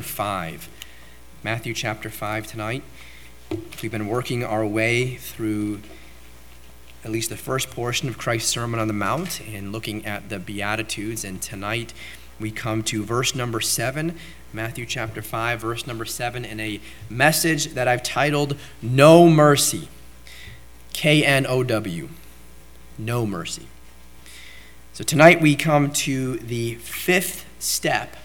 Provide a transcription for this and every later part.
5. Matthew chapter 5 tonight. We've been working our way through at least the first portion of Christ's Sermon on the Mount and looking at the Beatitudes. And tonight we come to verse number 7, Matthew chapter 5, verse number 7, in a message that I've titled No Mercy. K N O W. No mercy. So tonight we come to the fifth step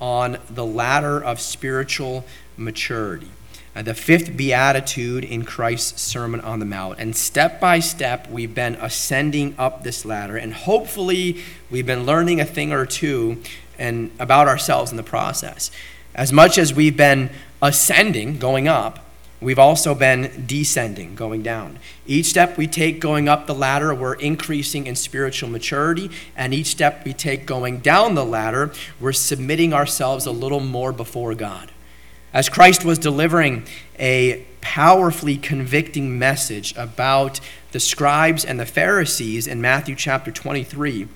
on the ladder of spiritual maturity. Uh, the fifth beatitude in Christ's Sermon on the Mount. And step by step, we've been ascending up this ladder. And hopefully, we've been learning a thing or two and about ourselves in the process. As much as we've been ascending, going up, We've also been descending, going down. Each step we take going up the ladder, we're increasing in spiritual maturity. And each step we take going down the ladder, we're submitting ourselves a little more before God. As Christ was delivering a powerfully convicting message about the scribes and the Pharisees in Matthew chapter 23,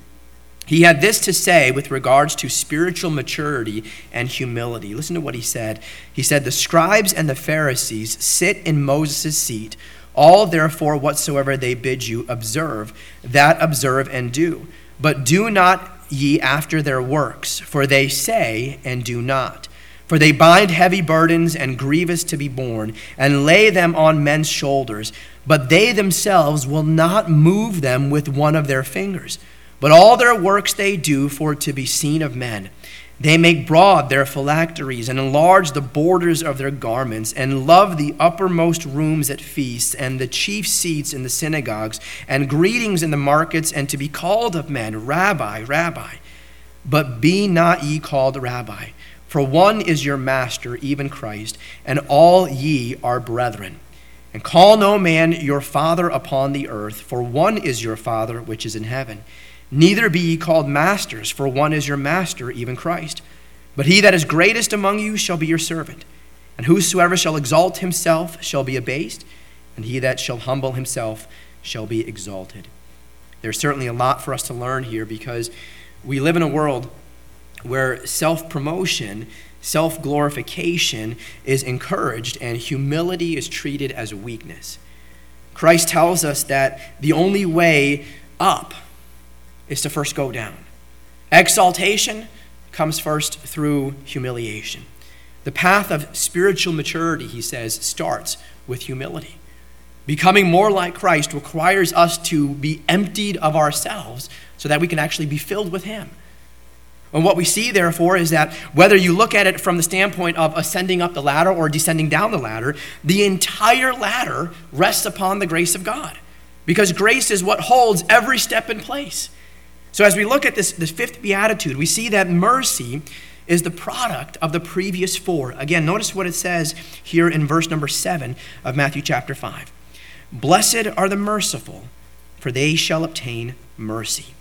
he had this to say with regards to spiritual maturity and humility. Listen to what he said. He said, The scribes and the Pharisees sit in Moses' seat. All, therefore, whatsoever they bid you observe, that observe and do. But do not ye after their works, for they say and do not. For they bind heavy burdens and grievous to be borne, and lay them on men's shoulders, but they themselves will not move them with one of their fingers. But all their works they do for to be seen of men. They make broad their phylacteries and enlarge the borders of their garments, and love the uppermost rooms at feasts, and the chief seats in the synagogues, and greetings in the markets, and to be called of men, Rabbi, Rabbi. But be not ye called Rabbi, for one is your master, even Christ, and all ye are brethren. And call no man your father upon the earth, for one is your Father which is in heaven. Neither be ye called masters, for one is your master, even Christ. But he that is greatest among you shall be your servant. And whosoever shall exalt himself shall be abased, and he that shall humble himself shall be exalted. There's certainly a lot for us to learn here because we live in a world where self promotion, self glorification is encouraged, and humility is treated as weakness. Christ tells us that the only way up is to first go down. Exaltation comes first through humiliation. The path of spiritual maturity, he says, starts with humility. Becoming more like Christ requires us to be emptied of ourselves so that we can actually be filled with him. And what we see, therefore, is that whether you look at it from the standpoint of ascending up the ladder or descending down the ladder, the entire ladder rests upon the grace of God. Because grace is what holds every step in place. So, as we look at this, this fifth beatitude, we see that mercy is the product of the previous four. Again, notice what it says here in verse number seven of Matthew chapter 5. Blessed are the merciful, for they shall obtain mercy.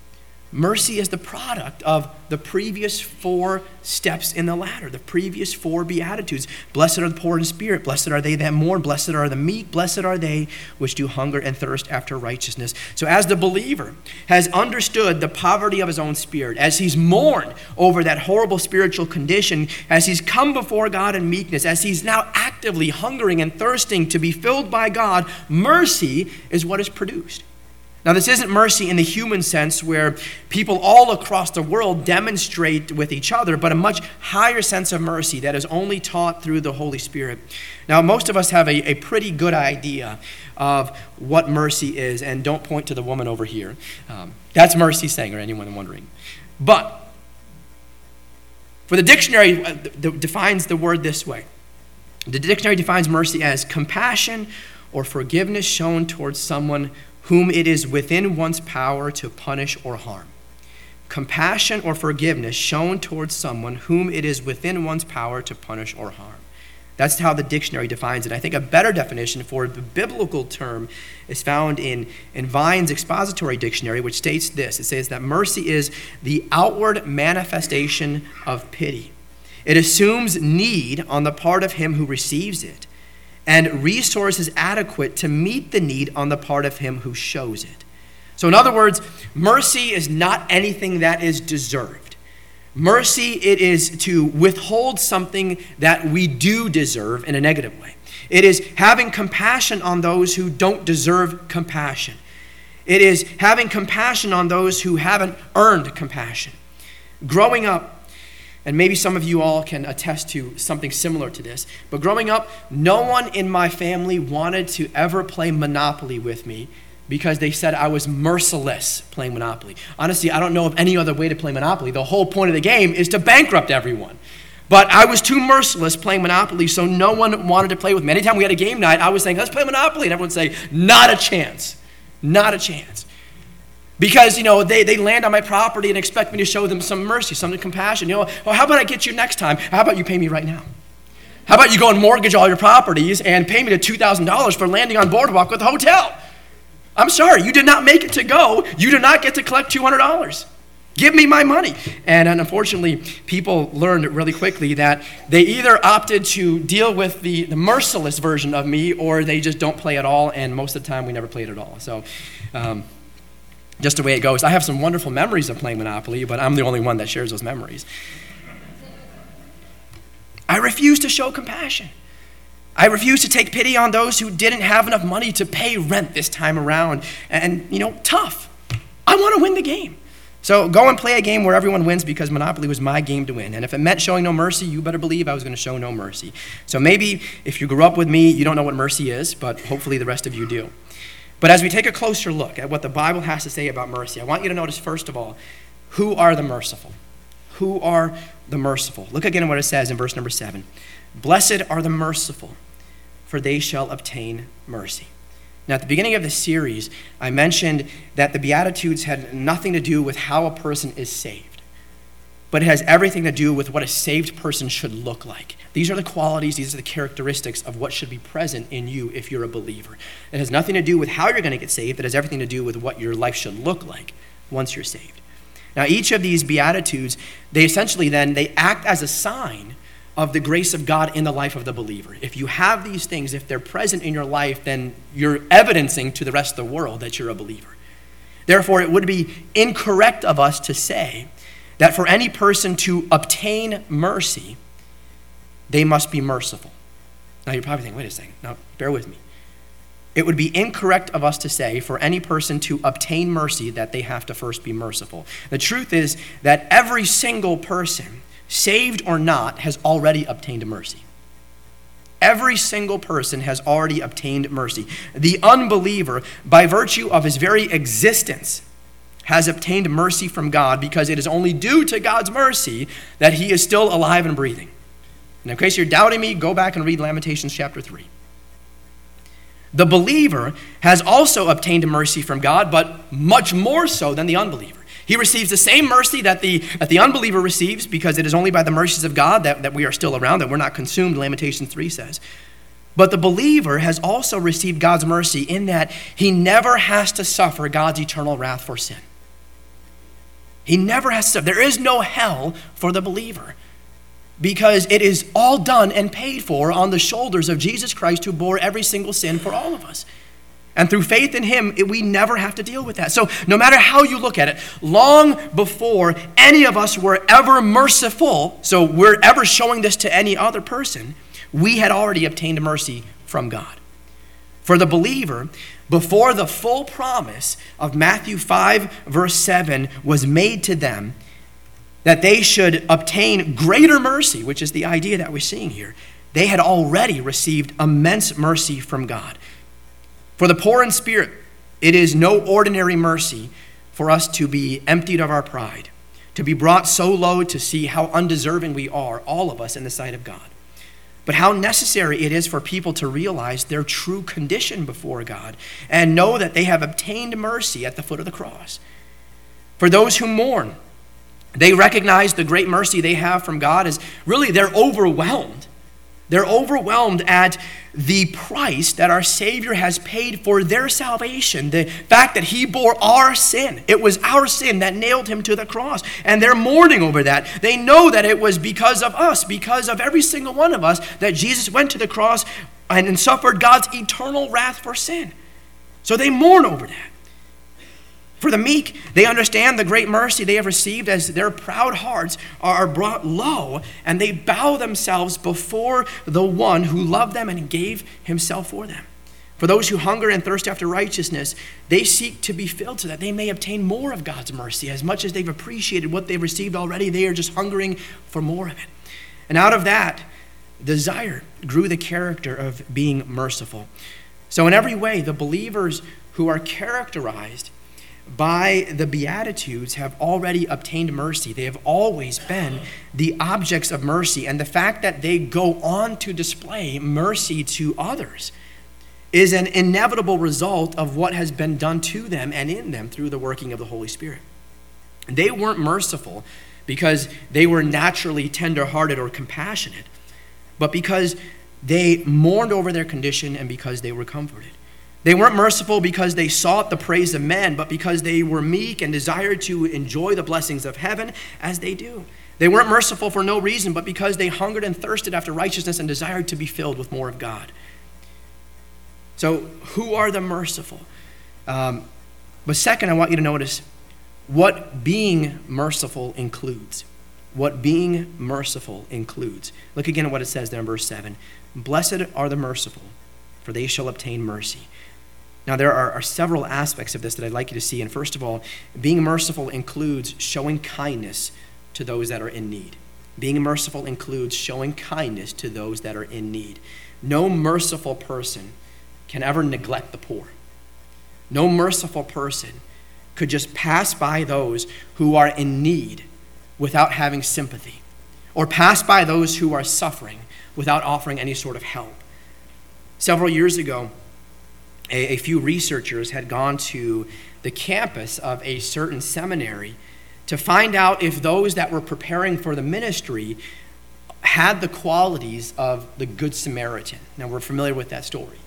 Mercy is the product of the previous four steps in the ladder, the previous four Beatitudes. Blessed are the poor in spirit. Blessed are they that mourn. Blessed are the meek. Blessed are they which do hunger and thirst after righteousness. So, as the believer has understood the poverty of his own spirit, as he's mourned over that horrible spiritual condition, as he's come before God in meekness, as he's now actively hungering and thirsting to be filled by God, mercy is what is produced. Now, this isn't mercy in the human sense where people all across the world demonstrate with each other, but a much higher sense of mercy that is only taught through the Holy Spirit. Now, most of us have a, a pretty good idea of what mercy is, and don't point to the woman over here. Um, that's Mercy saying, or anyone wondering. But, for the dictionary, uh, defines the word this way the dictionary defines mercy as compassion or forgiveness shown towards someone whom it is within one's power to punish or harm. Compassion or forgiveness shown towards someone whom it is within one's power to punish or harm. That's how the dictionary defines it. I think a better definition for the biblical term is found in, in Vine's expository dictionary, which states this it says that mercy is the outward manifestation of pity. It assumes need on the part of him who receives it and resources adequate to meet the need on the part of him who shows it. So, in other words, mercy is not anything that is deserved. Mercy, it is to withhold something that we do deserve in a negative way. It is having compassion on those who don't deserve compassion. It is having compassion on those who haven't earned compassion. Growing up, and maybe some of you all can attest to something similar to this, but growing up, no one in my family wanted to ever play Monopoly with me because they said I was merciless playing Monopoly. Honestly, I don't know of any other way to play Monopoly. The whole point of the game is to bankrupt everyone. But I was too merciless playing Monopoly, so no one wanted to play with me. Anytime we had a game night, I was saying, let's play Monopoly. And everyone would say, not a chance. Not a chance. Because, you know, they, they land on my property and expect me to show them some mercy, some compassion. You know, well, how about I get you next time? How about you pay me right now? How about you go and mortgage all your properties and pay me the $2,000 for landing on Boardwalk with a hotel? I'm sorry, you did not make it to go. You did not get to collect $200. Give me my money. And unfortunately, people learned really quickly that they either opted to deal with the, the merciless version of me or they just don't play at all. And most of the time, we never played at all. So, um, just the way it goes. I have some wonderful memories of playing Monopoly, but I'm the only one that shares those memories. I refuse to show compassion. I refuse to take pity on those who didn't have enough money to pay rent this time around. And, you know, tough. I want to win the game. So go and play a game where everyone wins because Monopoly was my game to win. And if it meant showing no mercy, you better believe I was going to show no mercy. So maybe if you grew up with me, you don't know what mercy is, but hopefully the rest of you do. But as we take a closer look at what the Bible has to say about mercy, I want you to notice, first of all, who are the merciful? Who are the merciful? Look again at what it says in verse number seven Blessed are the merciful for they shall obtain mercy. Now, at the beginning of the series, I mentioned that the Beatitudes had nothing to do with how a person is saved, but it has everything to do with what a saved person should look like. These are the qualities, these are the characteristics of what should be present in you if you're a believer. It has nothing to do with how you're going to get saved, it has everything to do with what your life should look like once you're saved. Now, each of these Beatitudes, they essentially then, they act as a sign of the grace of God in the life of the believer. If you have these things, if they're present in your life, then you're evidencing to the rest of the world that you're a believer. Therefore, it would be incorrect of us to say that for any person to obtain mercy, they must be merciful. Now, you're probably thinking, wait a second, now bear with me. It would be incorrect of us to say for any person to obtain mercy that they have to first be merciful. The truth is that every single person saved or not, has already obtained mercy. Every single person has already obtained mercy. The unbeliever, by virtue of his very existence, has obtained mercy from God because it is only due to God's mercy that he is still alive and breathing. And in case you're doubting me, go back and read Lamentations chapter 3. The believer has also obtained mercy from God, but much more so than the unbeliever. He receives the same mercy that the, that the unbeliever receives because it is only by the mercies of God that, that we are still around, that we're not consumed, Lamentations 3 says. But the believer has also received God's mercy in that he never has to suffer God's eternal wrath for sin. He never has to suffer. There is no hell for the believer because it is all done and paid for on the shoulders of Jesus Christ who bore every single sin for all of us. And through faith in Him, it, we never have to deal with that. So, no matter how you look at it, long before any of us were ever merciful, so we're ever showing this to any other person, we had already obtained mercy from God. For the believer, before the full promise of Matthew 5, verse 7 was made to them, that they should obtain greater mercy, which is the idea that we're seeing here, they had already received immense mercy from God. For the poor in spirit, it is no ordinary mercy for us to be emptied of our pride, to be brought so low to see how undeserving we are, all of us, in the sight of God. But how necessary it is for people to realize their true condition before God and know that they have obtained mercy at the foot of the cross. For those who mourn, they recognize the great mercy they have from God as really they're overwhelmed they're overwhelmed at the price that our Savior has paid for their salvation. The fact that He bore our sin. It was our sin that nailed Him to the cross. And they're mourning over that. They know that it was because of us, because of every single one of us, that Jesus went to the cross and suffered God's eternal wrath for sin. So they mourn over that. For the meek, they understand the great mercy they have received as their proud hearts are brought low and they bow themselves before the one who loved them and gave himself for them. For those who hunger and thirst after righteousness, they seek to be filled so that they may obtain more of God's mercy. As much as they've appreciated what they've received already, they are just hungering for more of it. And out of that desire grew the character of being merciful. So, in every way, the believers who are characterized by the Beatitudes have already obtained mercy. They have always been the objects of mercy. And the fact that they go on to display mercy to others is an inevitable result of what has been done to them and in them through the working of the Holy Spirit. They weren't merciful because they were naturally tenderhearted or compassionate, but because they mourned over their condition and because they were comforted. They weren't merciful because they sought the praise of men, but because they were meek and desired to enjoy the blessings of heaven as they do. They weren't merciful for no reason, but because they hungered and thirsted after righteousness and desired to be filled with more of God. So, who are the merciful? Um, but second, I want you to notice what being merciful includes. What being merciful includes. Look again at what it says there in verse 7. Blessed are the merciful, for they shall obtain mercy. Now, there are, are, several aspects of this that I'd like you to see. And first of all, being merciful includes showing kindness to those that are in need. Being merciful includes showing kindness to those that are in need. No merciful person can ever neglect the poor. No merciful person could just pass by those who are in need without having sympathy, or pass by those who are suffering without offering any sort of help. Several years ago, a, a few researchers had gone to the campus of a certain seminary to find out if those that were preparing for the ministry had the qualities of the Good Samaritan. Now, we're familiar with that story.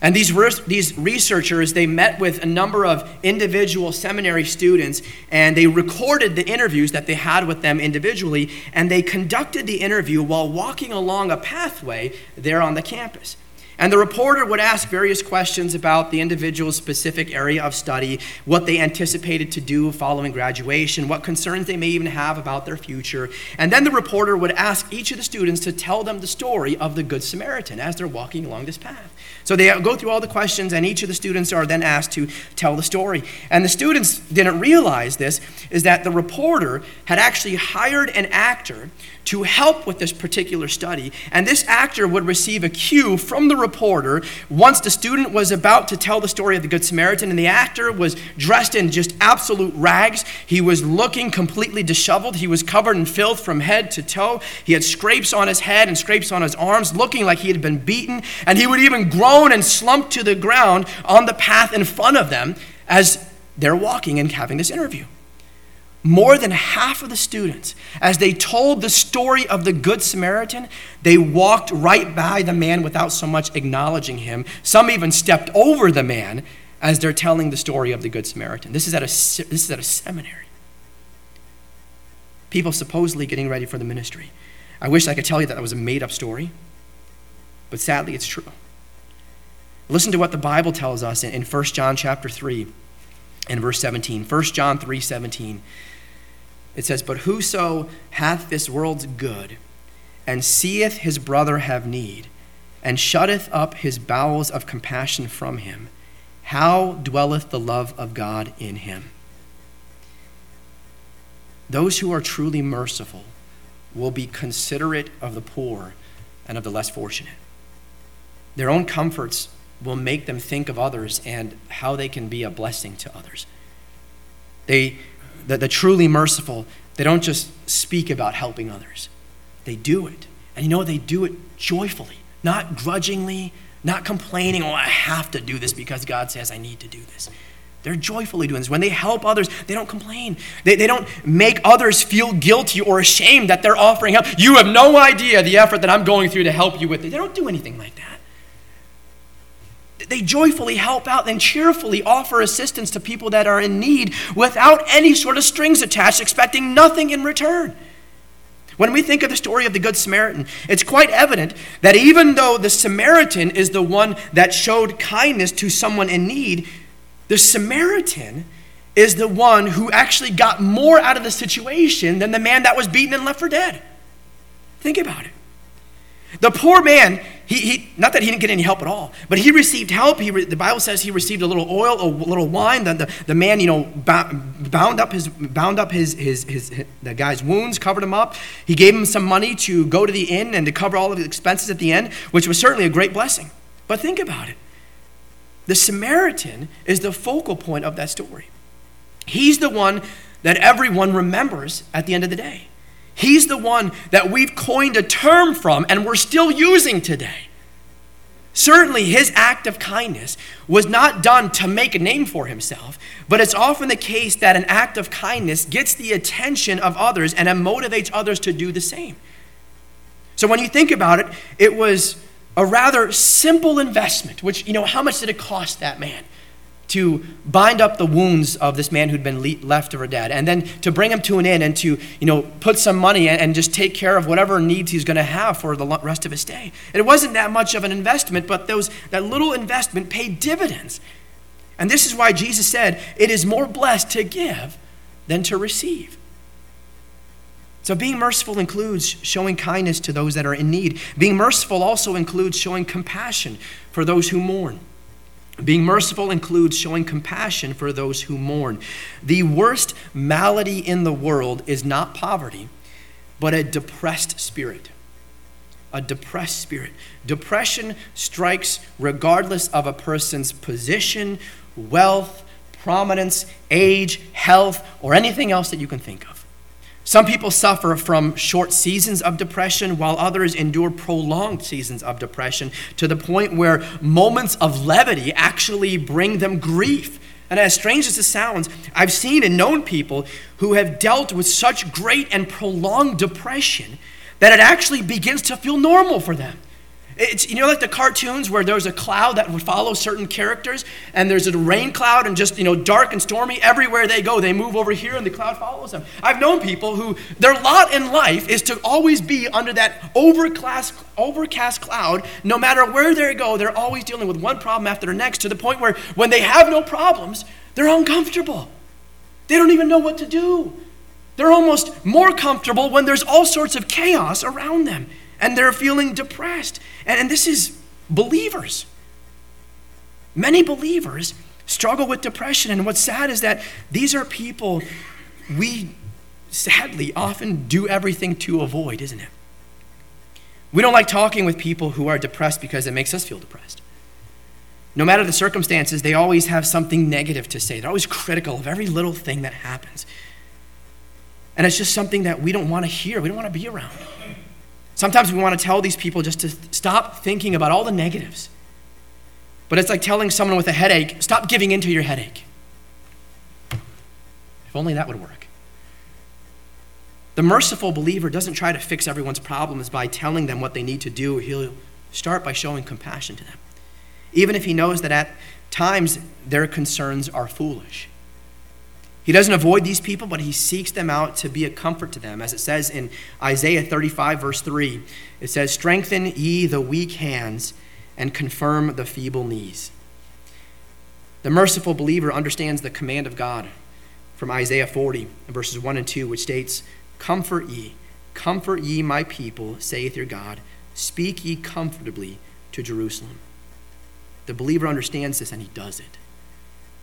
And these, these researchers, they met with a number of individual seminary students and they recorded the interviews that they had with them individually and they conducted the interview while walking along a pathway there on the campus. And the reporter would ask various questions about the individual's specific area of study, what they anticipated to do following graduation, what concerns they may even have about their future. And then the reporter would ask each of the students to tell them the story of the Good Samaritan as they're walking along this path. So they go through all the questions, and each of the students are then asked to tell the story. And the students didn't realize this is that the reporter had actually hired an actor to help with this particular study. And this actor would receive a cue from the reporter once the student was about to tell the story of the Good Samaritan. And the actor was dressed in just absolute rags. He was looking completely disheveled. He was covered in filth from head to toe. He had scrapes on his head and scrapes on his arms, looking like he had been beaten. And he would even groan and slumped to the ground on the path in front of them as they're walking and having this interview more than half of the students, as they told the story of the Good Samaritan, they walked right by the man without so much acknowledging him. Some even stepped over the man as they're telling the story of the Good Samaritan. This is at a, this is at a seminary. People supposedly getting ready for the ministry. I wish I could tell you that that was a made up story, but sadly it's true. Listen to what the Bible tells us in, in 1 John chapter 3 and verse 17. 1 John 3 17. It says, But whoso hath this world's good, and seeth his brother have need, and shutteth up his bowels of compassion from him, how dwelleth the love of God in him? Those who are truly merciful will be considerate of the poor and of the less fortunate. Their own comforts will make them think of others and how they can be a blessing to others. They the, the truly merciful, they don't just speak about helping others, they do it. And you know, they do it joyfully, not grudgingly, not complaining, oh, I have to do this because God says I need to do this. They're joyfully doing this. When they help others, they don't complain. They, they don't make others feel guilty or ashamed that they're offering help. You have no idea the effort that I'm going through to help you with it. They don't do anything like that they joyfully help out and cheerfully offer assistance to people that are in need without any sort of strings attached, expecting nothing in return. When we think of the story of the Good Samaritan, it's quite evident that even though the Samaritan is the one that showed kindness to someone in need, The Samaritan is the one who actually got more out of the situation than the man that was beaten and left for dead. Think about it. The poor man, he, he, not that he didn't get any help at all, but he received help. He re, the Bible says he received a little oil, a little wine. The, the, the man, you know, bound up his bound up his, his, his, his, the guy's wounds, covered him up. He gave him some money to go to the inn and to cover all of his expenses at the end, which was certainly a great blessing. But think about it. The Samaritan is the focal point of that story. He's the one that everyone remembers at the end of the day. He's the one that we've coined a term from and we're still using today. Certainly, his act of kindness was not done to make a name for himself, but it's often the case that an act of kindness gets the attention of others and it motivates others to do the same. So, when you think about it, it was a rather simple investment, which, you know, how much did it cost that man? To bind up the wounds of this man who'd been le- left for dead and then to bring him to an inn and to you know put some money and, and just take care of whatever needs he's going to have for the rest of his day. It wasn't that much of an investment but those that little investment paid dividends. And this is why jesus said it is more blessed to give than to receive. So being merciful includes showing kindness to those that are in need. Being merciful also includes showing compassion for those who mourn being merciful includes showing compassion for those who mourn. The worst malady in the world is not poverty, but a depressed spirit. A depressed spirit. Depression strikes regardless of a person's position, wealth, prominence, age, health, or anything else that you can think of. Some people suffer from short seasons of depression, while others endure prolonged seasons of depression to the point where moments of levity actually bring them grief. And as strange as it sounds, I've seen and known people who have dealt with such great and prolonged depression that it actually begins to feel normal for them. It's, you know, like the cartoons where there's a cloud that would follow certain characters, and there's a rain cloud and just, you know, dark and stormy. Everywhere they go, they move over here and the cloud follows them. I've known people who their lot in life is to always be under that overcast, overcast cloud. No matter where they go, they're always dealing with one problem after the next to the point where when they have no problems, they're uncomfortable. They don't even know what to do. They're almost more comfortable when there's all sorts of chaos around them and they're feeling depressed. And, and this is believers. Many believers struggle with depression. And what's sad is that these are people we sadly often do everything to avoid, isn't it? We don't like talking with people who are depressed because it makes us feel depressed. No matter the circumstances, they always have something negative to say. They're always critical of every little thing that happens. And it's just something that we don't want to hear, we don't want to be around. Sometimes we want to tell these people just to stop thinking about all the negatives. But it's like telling someone with a headache, stop giving into your headache. If only that would work. The merciful believer doesn't try to fix everyone's problems by telling them what they need to do. He'll start by showing compassion to them, even if he knows that at times their concerns are foolish. He doesn't avoid these people, but he seeks them out to be a comfort to them. As it says in Isaiah 35, verse 3, it says, Strengthen ye the weak hands and confirm the feeble knees. The merciful believer understands the command of God from Isaiah 40, verses 1 and 2, which states, Comfort ye, comfort ye my people, saith your God. Speak ye comfortably to Jerusalem. The believer understands this and he does it.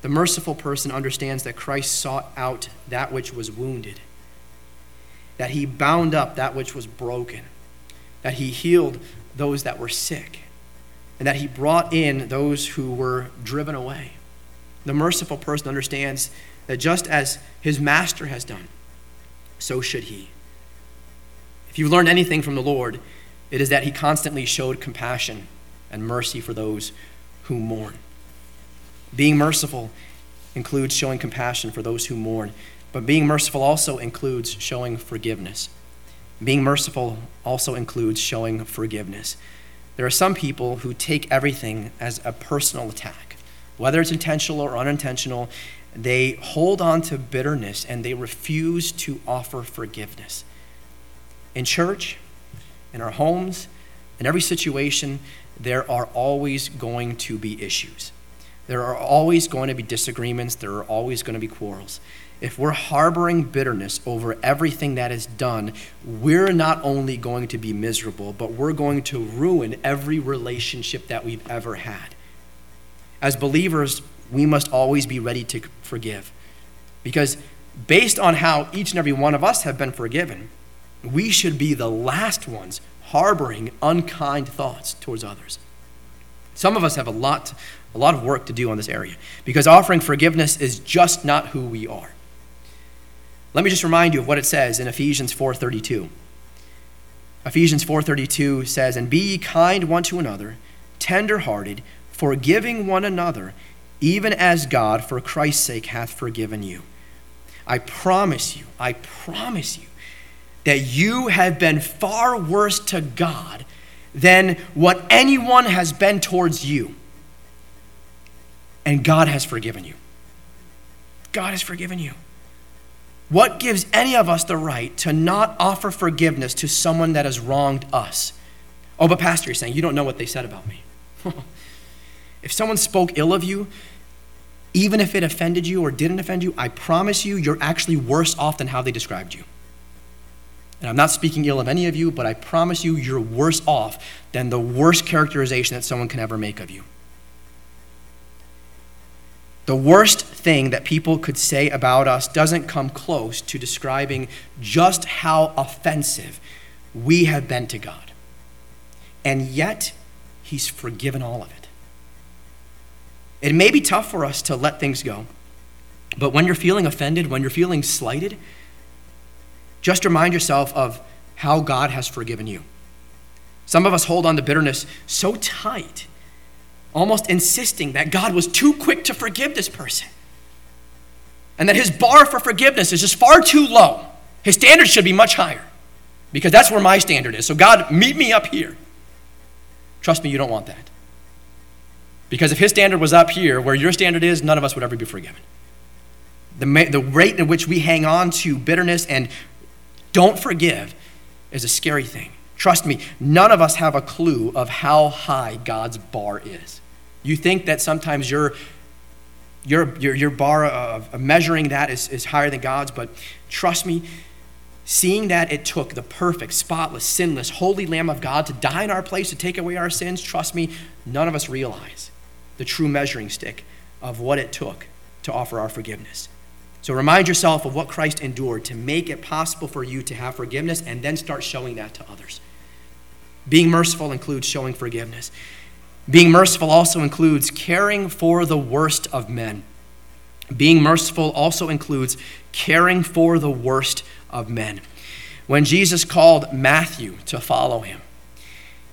The merciful person understands that Christ sought out that which was wounded, that he bound up that which was broken, that he healed those that were sick, and that he brought in those who were driven away. The merciful person understands that just as his master has done, so should he. If you've learned anything from the Lord, it is that he constantly showed compassion and mercy for those who mourn. Being merciful includes showing compassion for those who mourn, but being merciful also includes showing forgiveness. Being merciful also includes showing forgiveness. There are some people who take everything as a personal attack, whether it's intentional or unintentional. They hold on to bitterness and they refuse to offer forgiveness. In church, in our homes, in every situation, there are always going to be issues. There are always going to be disagreements, there are always going to be quarrels. If we're harboring bitterness over everything that is done, we're not only going to be miserable, but we're going to ruin every relationship that we've ever had. As believers, we must always be ready to forgive. Because based on how each and every one of us have been forgiven, we should be the last ones harboring unkind thoughts towards others. Some of us have a lot, a lot of work to do on this area because offering forgiveness is just not who we are. Let me just remind you of what it says in Ephesians 4:32. Ephesians 4:32 says, "And be ye kind one to another, tender-hearted, forgiving one another, even as God for Christ's sake hath forgiven you." I promise you, I promise you that you have been far worse to God than what anyone has been towards you. And God has forgiven you. God has forgiven you. What gives any of us the right to not offer forgiveness to someone that has wronged us? Oh, but Pastor, you're saying you don't know what they said about me. if someone spoke ill of you, even if it offended you or didn't offend you, I promise you, you're actually worse off than how they described you. And I'm not speaking ill of any of you, but I promise you, you're worse off than the worst characterization that someone can ever make of you. The worst thing that people could say about us doesn't come close to describing just how offensive we have been to God. And yet, He's forgiven all of it. It may be tough for us to let things go, but when you're feeling offended, when you're feeling slighted, just remind yourself of how God has forgiven you. Some of us hold on to bitterness so tight, almost insisting that God was too quick to forgive this person. And that his bar for forgiveness is just far too low. His standard should be much higher because that's where my standard is. So, God, meet me up here. Trust me, you don't want that. Because if his standard was up here, where your standard is, none of us would ever be forgiven. The, the rate at which we hang on to bitterness and don't forgive is a scary thing. Trust me, none of us have a clue of how high God's bar is. You think that sometimes your, your, your, your bar of measuring that is, is higher than God's, but trust me, seeing that it took the perfect, spotless, sinless, holy Lamb of God to die in our place to take away our sins, trust me, none of us realize the true measuring stick of what it took to offer our forgiveness. So remind yourself of what Christ endured to make it possible for you to have forgiveness and then start showing that to others. Being merciful includes showing forgiveness. Being merciful also includes caring for the worst of men. Being merciful also includes caring for the worst of men. When Jesus called Matthew to follow him,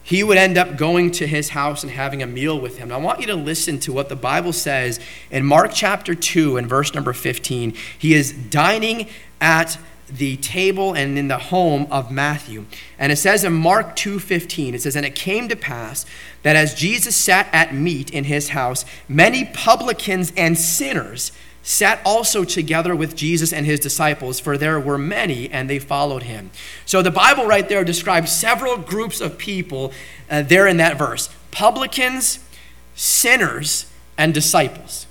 he would end up going to his house and having a meal with him. Now, I want you to listen to what the Bible says in Mark chapter 2 and verse number 15. He is dining at the table and in the home of Matthew. And it says in Mark 2:15, it says, And it came to pass that as Jesus sat at meat in his house, many publicans and sinners sat also together with Jesus and his disciples, for there were many, and they followed him. So the Bible right there describes several groups of people uh, there in that verse publicans, sinners, and disciples.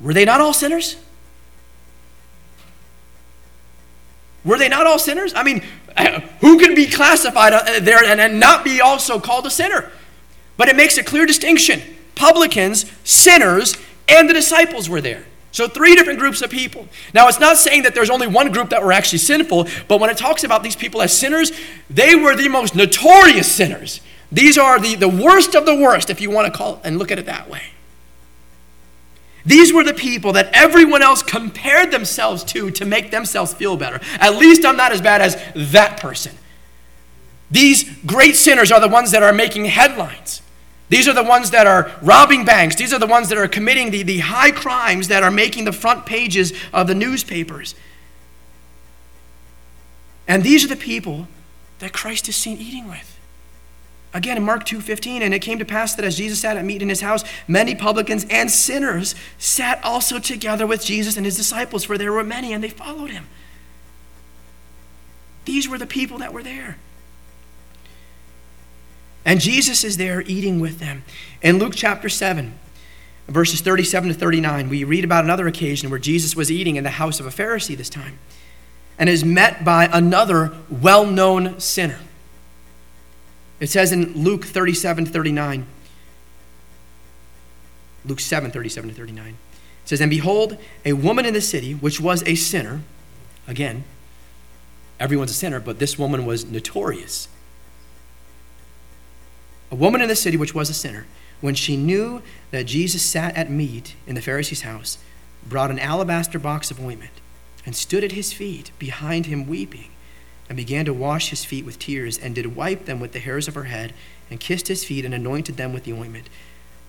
Were they not all sinners? Were they not all sinners? I mean, who can be classified uh, there and not be also called a sinner? But it makes a clear distinction publicans, sinners, and the disciples were there. So, three different groups of people. Now, it's not saying that there's only one group that were actually sinful, but when it talks about these people as sinners, they were the most notorious sinners. These are the, the worst of the worst, if you want to call it and look at it that way. These were the people that everyone else compared themselves to to make themselves feel better. At least I'm not as bad as that person. These great sinners are the ones that are making headlines. These are the ones that are robbing banks. These are the ones that are committing the, the high crimes that are making the front pages of the newspapers. And these are the people that Christ is seen eating with. Again, in Mark 2:15, and it came to pass that as Jesus sat at meat in his house, many publicans and sinners sat also together with Jesus and his disciples, for there were many, and they followed him. These were the people that were there. And Jesus is there eating with them. In Luke chapter 7, verses 37 to 39, we read about another occasion where Jesus was eating in the house of a Pharisee this time and is met by another well known sinner. It says in Luke 37 39, Luke 7 37 to 39, it says, And behold, a woman in the city, which was a sinner, again, everyone's a sinner, but this woman was notorious. A woman in the city, which was a sinner, when she knew that Jesus sat at meat in the Pharisee's house, brought an alabaster box of ointment and stood at his feet behind him weeping and began to wash his feet with tears and did wipe them with the hairs of her head and kissed his feet and anointed them with the ointment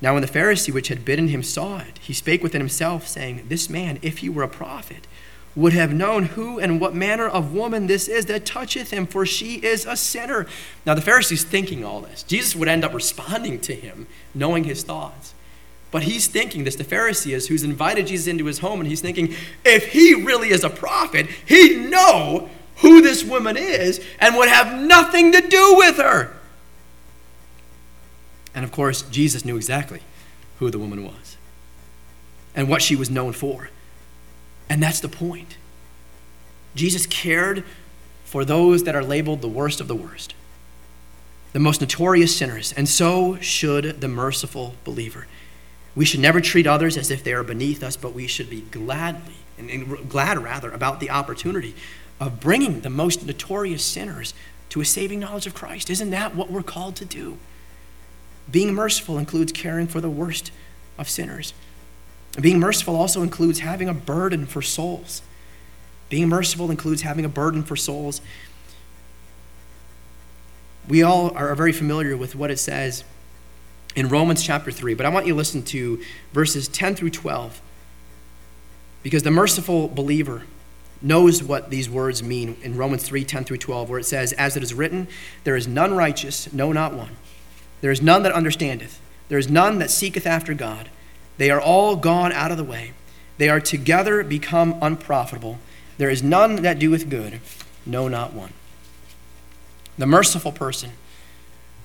now when the pharisee which had bidden him saw it he spake within himself saying this man if he were a prophet would have known who and what manner of woman this is that toucheth him, for she is a sinner. Now, the Pharisee's thinking all this. Jesus would end up responding to him, knowing his thoughts. But he's thinking this, the Pharisee is, who's invited Jesus into his home, and he's thinking, if he really is a prophet, he'd know who this woman is and would have nothing to do with her. And of course, Jesus knew exactly who the woman was and what she was known for. And that's the point. Jesus cared for those that are labeled the worst of the worst, the most notorious sinners, and so should the merciful believer. We should never treat others as if they are beneath us, but we should be gladly, and, glad rather, about the opportunity of bringing the most notorious sinners to a saving knowledge of Christ. Isn't that what we're called to do? Being merciful includes caring for the worst of sinners. Being merciful also includes having a burden for souls. Being merciful includes having a burden for souls. We all are very familiar with what it says in Romans chapter 3, but I want you to listen to verses 10 through 12 because the merciful believer knows what these words mean in Romans 3 10 through 12, where it says, As it is written, there is none righteous, no, not one. There is none that understandeth, there is none that seeketh after God. They are all gone out of the way. They are together become unprofitable. There is none that doeth good, no, not one. The merciful person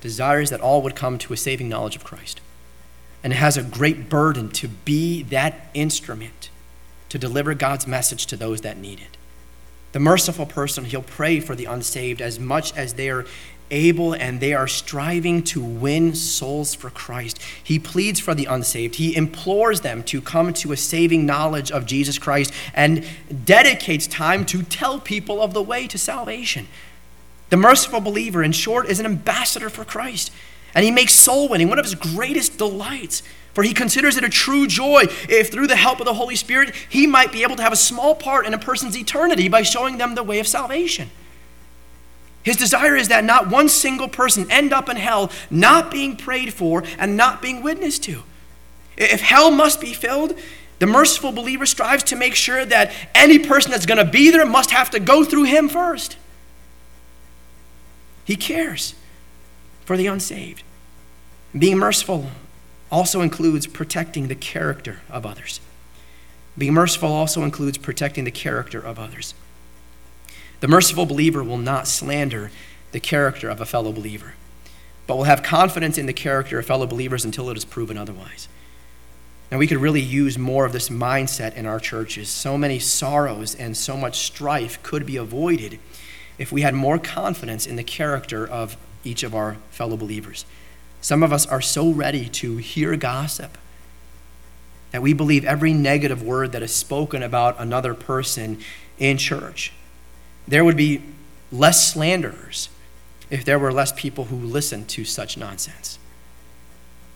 desires that all would come to a saving knowledge of Christ and has a great burden to be that instrument to deliver God's message to those that need it. The merciful person, he'll pray for the unsaved as much as they are able and they are striving to win souls for Christ. He pleads for the unsaved. He implores them to come to a saving knowledge of Jesus Christ and dedicates time to tell people of the way to salvation. The merciful believer, in short, is an ambassador for Christ. And he makes soul winning one of his greatest delights. For he considers it a true joy if, through the help of the Holy Spirit, he might be able to have a small part in a person's eternity by showing them the way of salvation. His desire is that not one single person end up in hell not being prayed for and not being witnessed to. If hell must be filled, the merciful believer strives to make sure that any person that's going to be there must have to go through him first. He cares for the unsaved. Being merciful also includes protecting the character of others. Being merciful also includes protecting the character of others. The merciful believer will not slander the character of a fellow believer, but will have confidence in the character of fellow believers until it is proven otherwise. Now, we could really use more of this mindset in our churches. So many sorrows and so much strife could be avoided if we had more confidence in the character of each of our fellow believers. Some of us are so ready to hear gossip that we believe every negative word that is spoken about another person in church there would be less slanderers if there were less people who listened to such nonsense.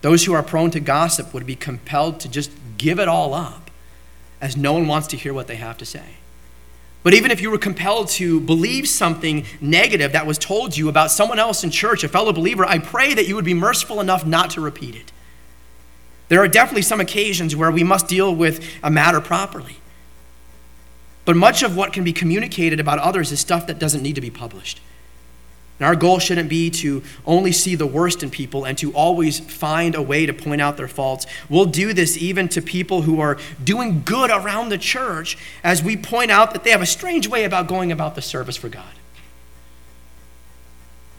Those who are prone to gossip would be compelled to just give it all up, as no one wants to hear what they have to say. But even if you were compelled to believe something negative that was told you about someone else in church, a fellow believer, I pray that you would be merciful enough not to repeat it. There are definitely some occasions where we must deal with a matter properly. But much of what can be communicated about others is stuff that doesn't need to be published. And our goal shouldn't be to only see the worst in people and to always find a way to point out their faults. We'll do this even to people who are doing good around the church as we point out that they have a strange way about going about the service for God.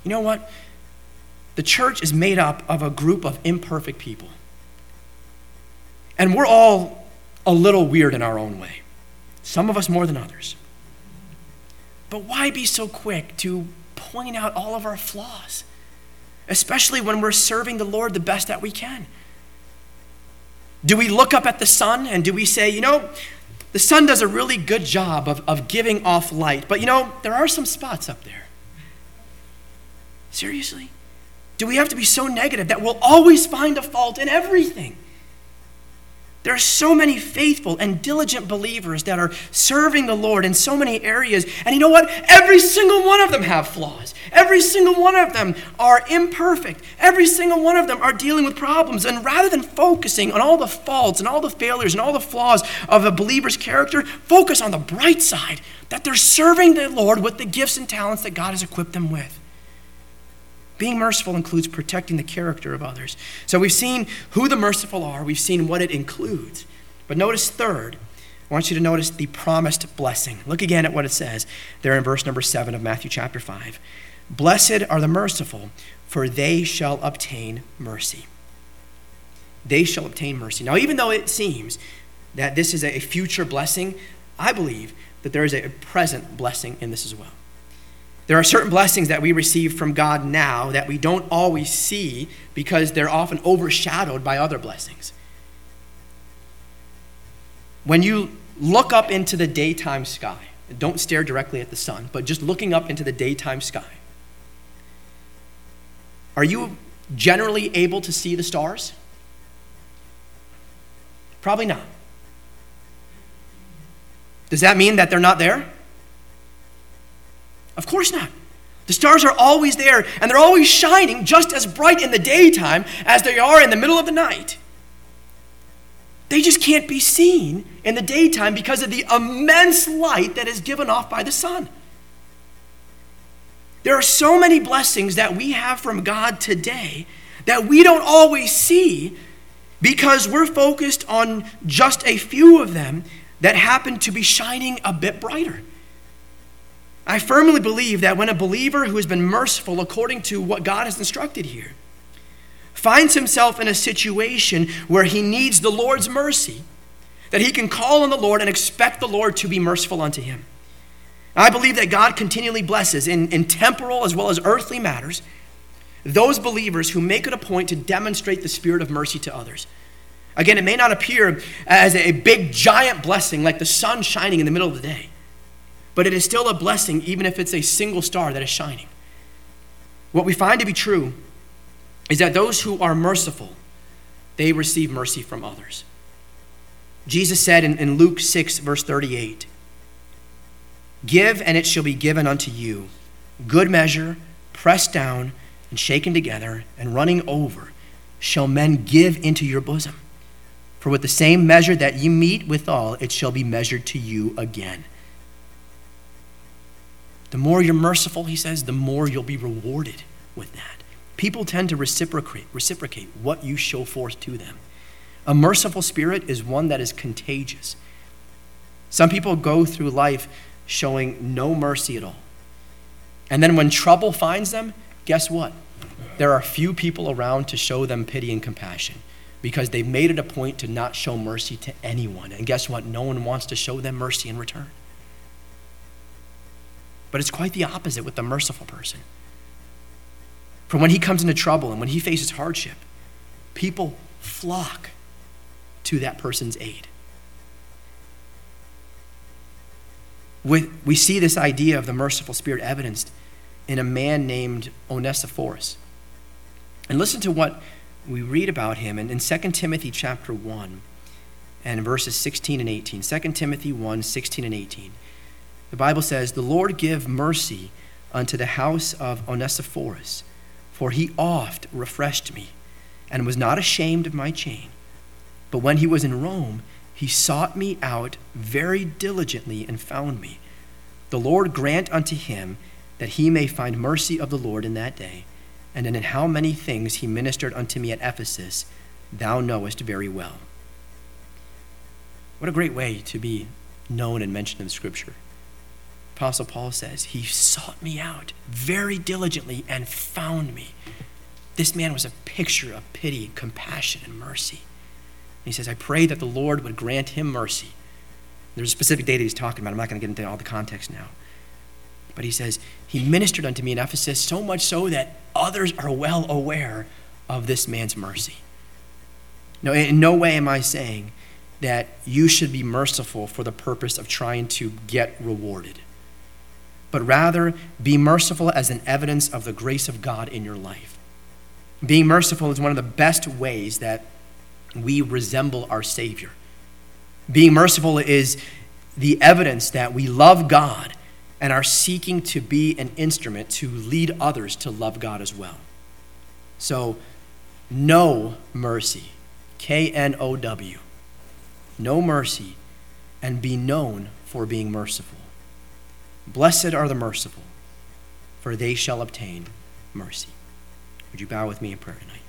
You know what? the church is made up of a group of imperfect people. And we're all a little weird in our own way, some of us more than others. But why be so quick to point out all of our flaws, especially when we're serving the Lord the best that we can? Do we look up at the sun and do we say, you know, the sun does a really good job of, of giving off light, but you know, there are some spots up there. Seriously? Do we have to be so negative that we'll always find a fault in everything? There are so many faithful and diligent believers that are serving the Lord in so many areas. And you know what? Every single one of them have flaws. Every single one of them are imperfect. Every single one of them are dealing with problems. And rather than focusing on all the faults and all the failures and all the flaws of a believer's character, focus on the bright side that they're serving the Lord with the gifts and talents that God has equipped them with. Being merciful includes protecting the character of others. So we've seen who the merciful are, we've seen what it includes. But notice, third, I want you to notice the promised blessing. Look again at what it says there in verse number 7 of Matthew chapter 5. Blessed are the merciful, for they shall obtain mercy. They shall obtain mercy. Now, even though it seems that this is a future blessing, I believe that there is a present blessing in this as well. There are certain blessings that we receive from God now that we don't always see because they're often overshadowed by other blessings. When you look up into the daytime sky, don't stare directly at the sun, but just looking up into the daytime sky, are you generally able to see the stars? Probably not. Does that mean that they're not there? Of course not. The stars are always there, and they're always shining just as bright in the daytime as they are in the middle of the night. They just can't be seen in the daytime because of the immense light that is given off by the sun. There are so many blessings that we have from God today that we don't always see because we're focused on just a few of them that happen to be shining a bit brighter. I firmly believe that when a believer who has been merciful according to what God has instructed here finds himself in a situation where he needs the Lord's mercy, that he can call on the Lord and expect the Lord to be merciful unto him. I believe that God continually blesses in, in temporal as well as earthly matters those believers who make it a point to demonstrate the spirit of mercy to others. Again, it may not appear as a big giant blessing like the sun shining in the middle of the day but it is still a blessing even if it's a single star that is shining. What we find to be true is that those who are merciful, they receive mercy from others. Jesus said in, in Luke 6, verse 38, Give, and it shall be given unto you. Good measure, pressed down, and shaken together, and running over, shall men give into your bosom. For with the same measure that ye meet withal, it shall be measured to you again. The more you're merciful, he says, the more you'll be rewarded with that. People tend to reciprocate, reciprocate what you show forth to them. A merciful spirit is one that is contagious. Some people go through life showing no mercy at all. And then when trouble finds them, guess what? There are few people around to show them pity and compassion because they've made it a point to not show mercy to anyone. And guess what? No one wants to show them mercy in return. But it's quite the opposite with the merciful person. For when he comes into trouble and when he faces hardship, people flock to that person's aid. we see this idea of the merciful spirit evidenced in a man named Onesiphorus. And listen to what we read about him in, in 2 Timothy chapter 1 and verses 16 and 18. 2 Timothy 1, 16 and 18. The Bible says, The Lord give mercy unto the house of Onesiphorus, for he oft refreshed me, and was not ashamed of my chain. But when he was in Rome, he sought me out very diligently and found me. The Lord grant unto him that he may find mercy of the Lord in that day, and in how many things he ministered unto me at Ephesus, thou knowest very well. What a great way to be known and mentioned in Scripture. Apostle Paul says, He sought me out very diligently and found me. This man was a picture of pity, compassion, and mercy. And he says, I pray that the Lord would grant him mercy. There's a specific date he's talking about. I'm not going to get into all the context now. But he says, He ministered unto me in Ephesus so much so that others are well aware of this man's mercy. No, in no way am I saying that you should be merciful for the purpose of trying to get rewarded, but rather be merciful as an evidence of the grace of God in your life. Being merciful is one of the best ways that we resemble our Savior. Being merciful is the evidence that we love God and are seeking to be an instrument to lead others to love God as well. So, know mercy, K N O W. Know mercy and be known for being merciful. Blessed are the merciful, for they shall obtain mercy. Would you bow with me in prayer tonight?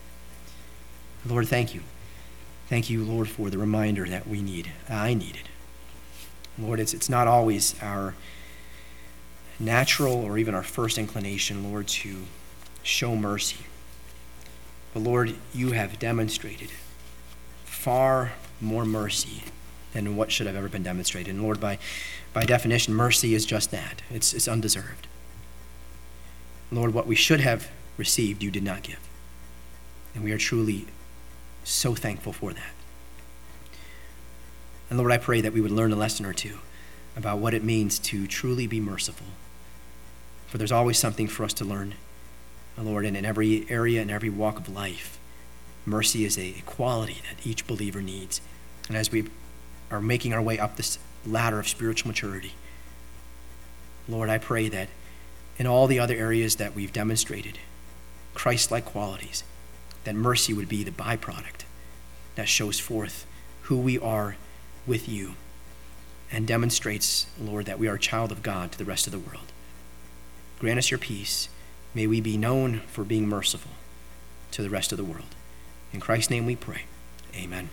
Lord, thank you. Thank you, Lord, for the reminder that we need. I needed. Lord, it's, it's not always our natural or even our first inclination, Lord, to show mercy. But Lord, you have demonstrated far more mercy than what should have ever been demonstrated. And Lord, by, by definition, mercy is just that it's, it's undeserved. Lord, what we should have received, you did not give. And we are truly so thankful for that. And Lord, I pray that we would learn a lesson or two about what it means to truly be merciful. For there's always something for us to learn, Lord, and in every area and every walk of life. Mercy is a quality that each believer needs. And as we are making our way up this ladder of spiritual maturity, Lord, I pray that in all the other areas that we've demonstrated Christ like qualities, that mercy would be the byproduct that shows forth who we are with you and demonstrates, Lord, that we are a child of God to the rest of the world. Grant us your peace. May we be known for being merciful to the rest of the world. In Christ's name we pray. Amen.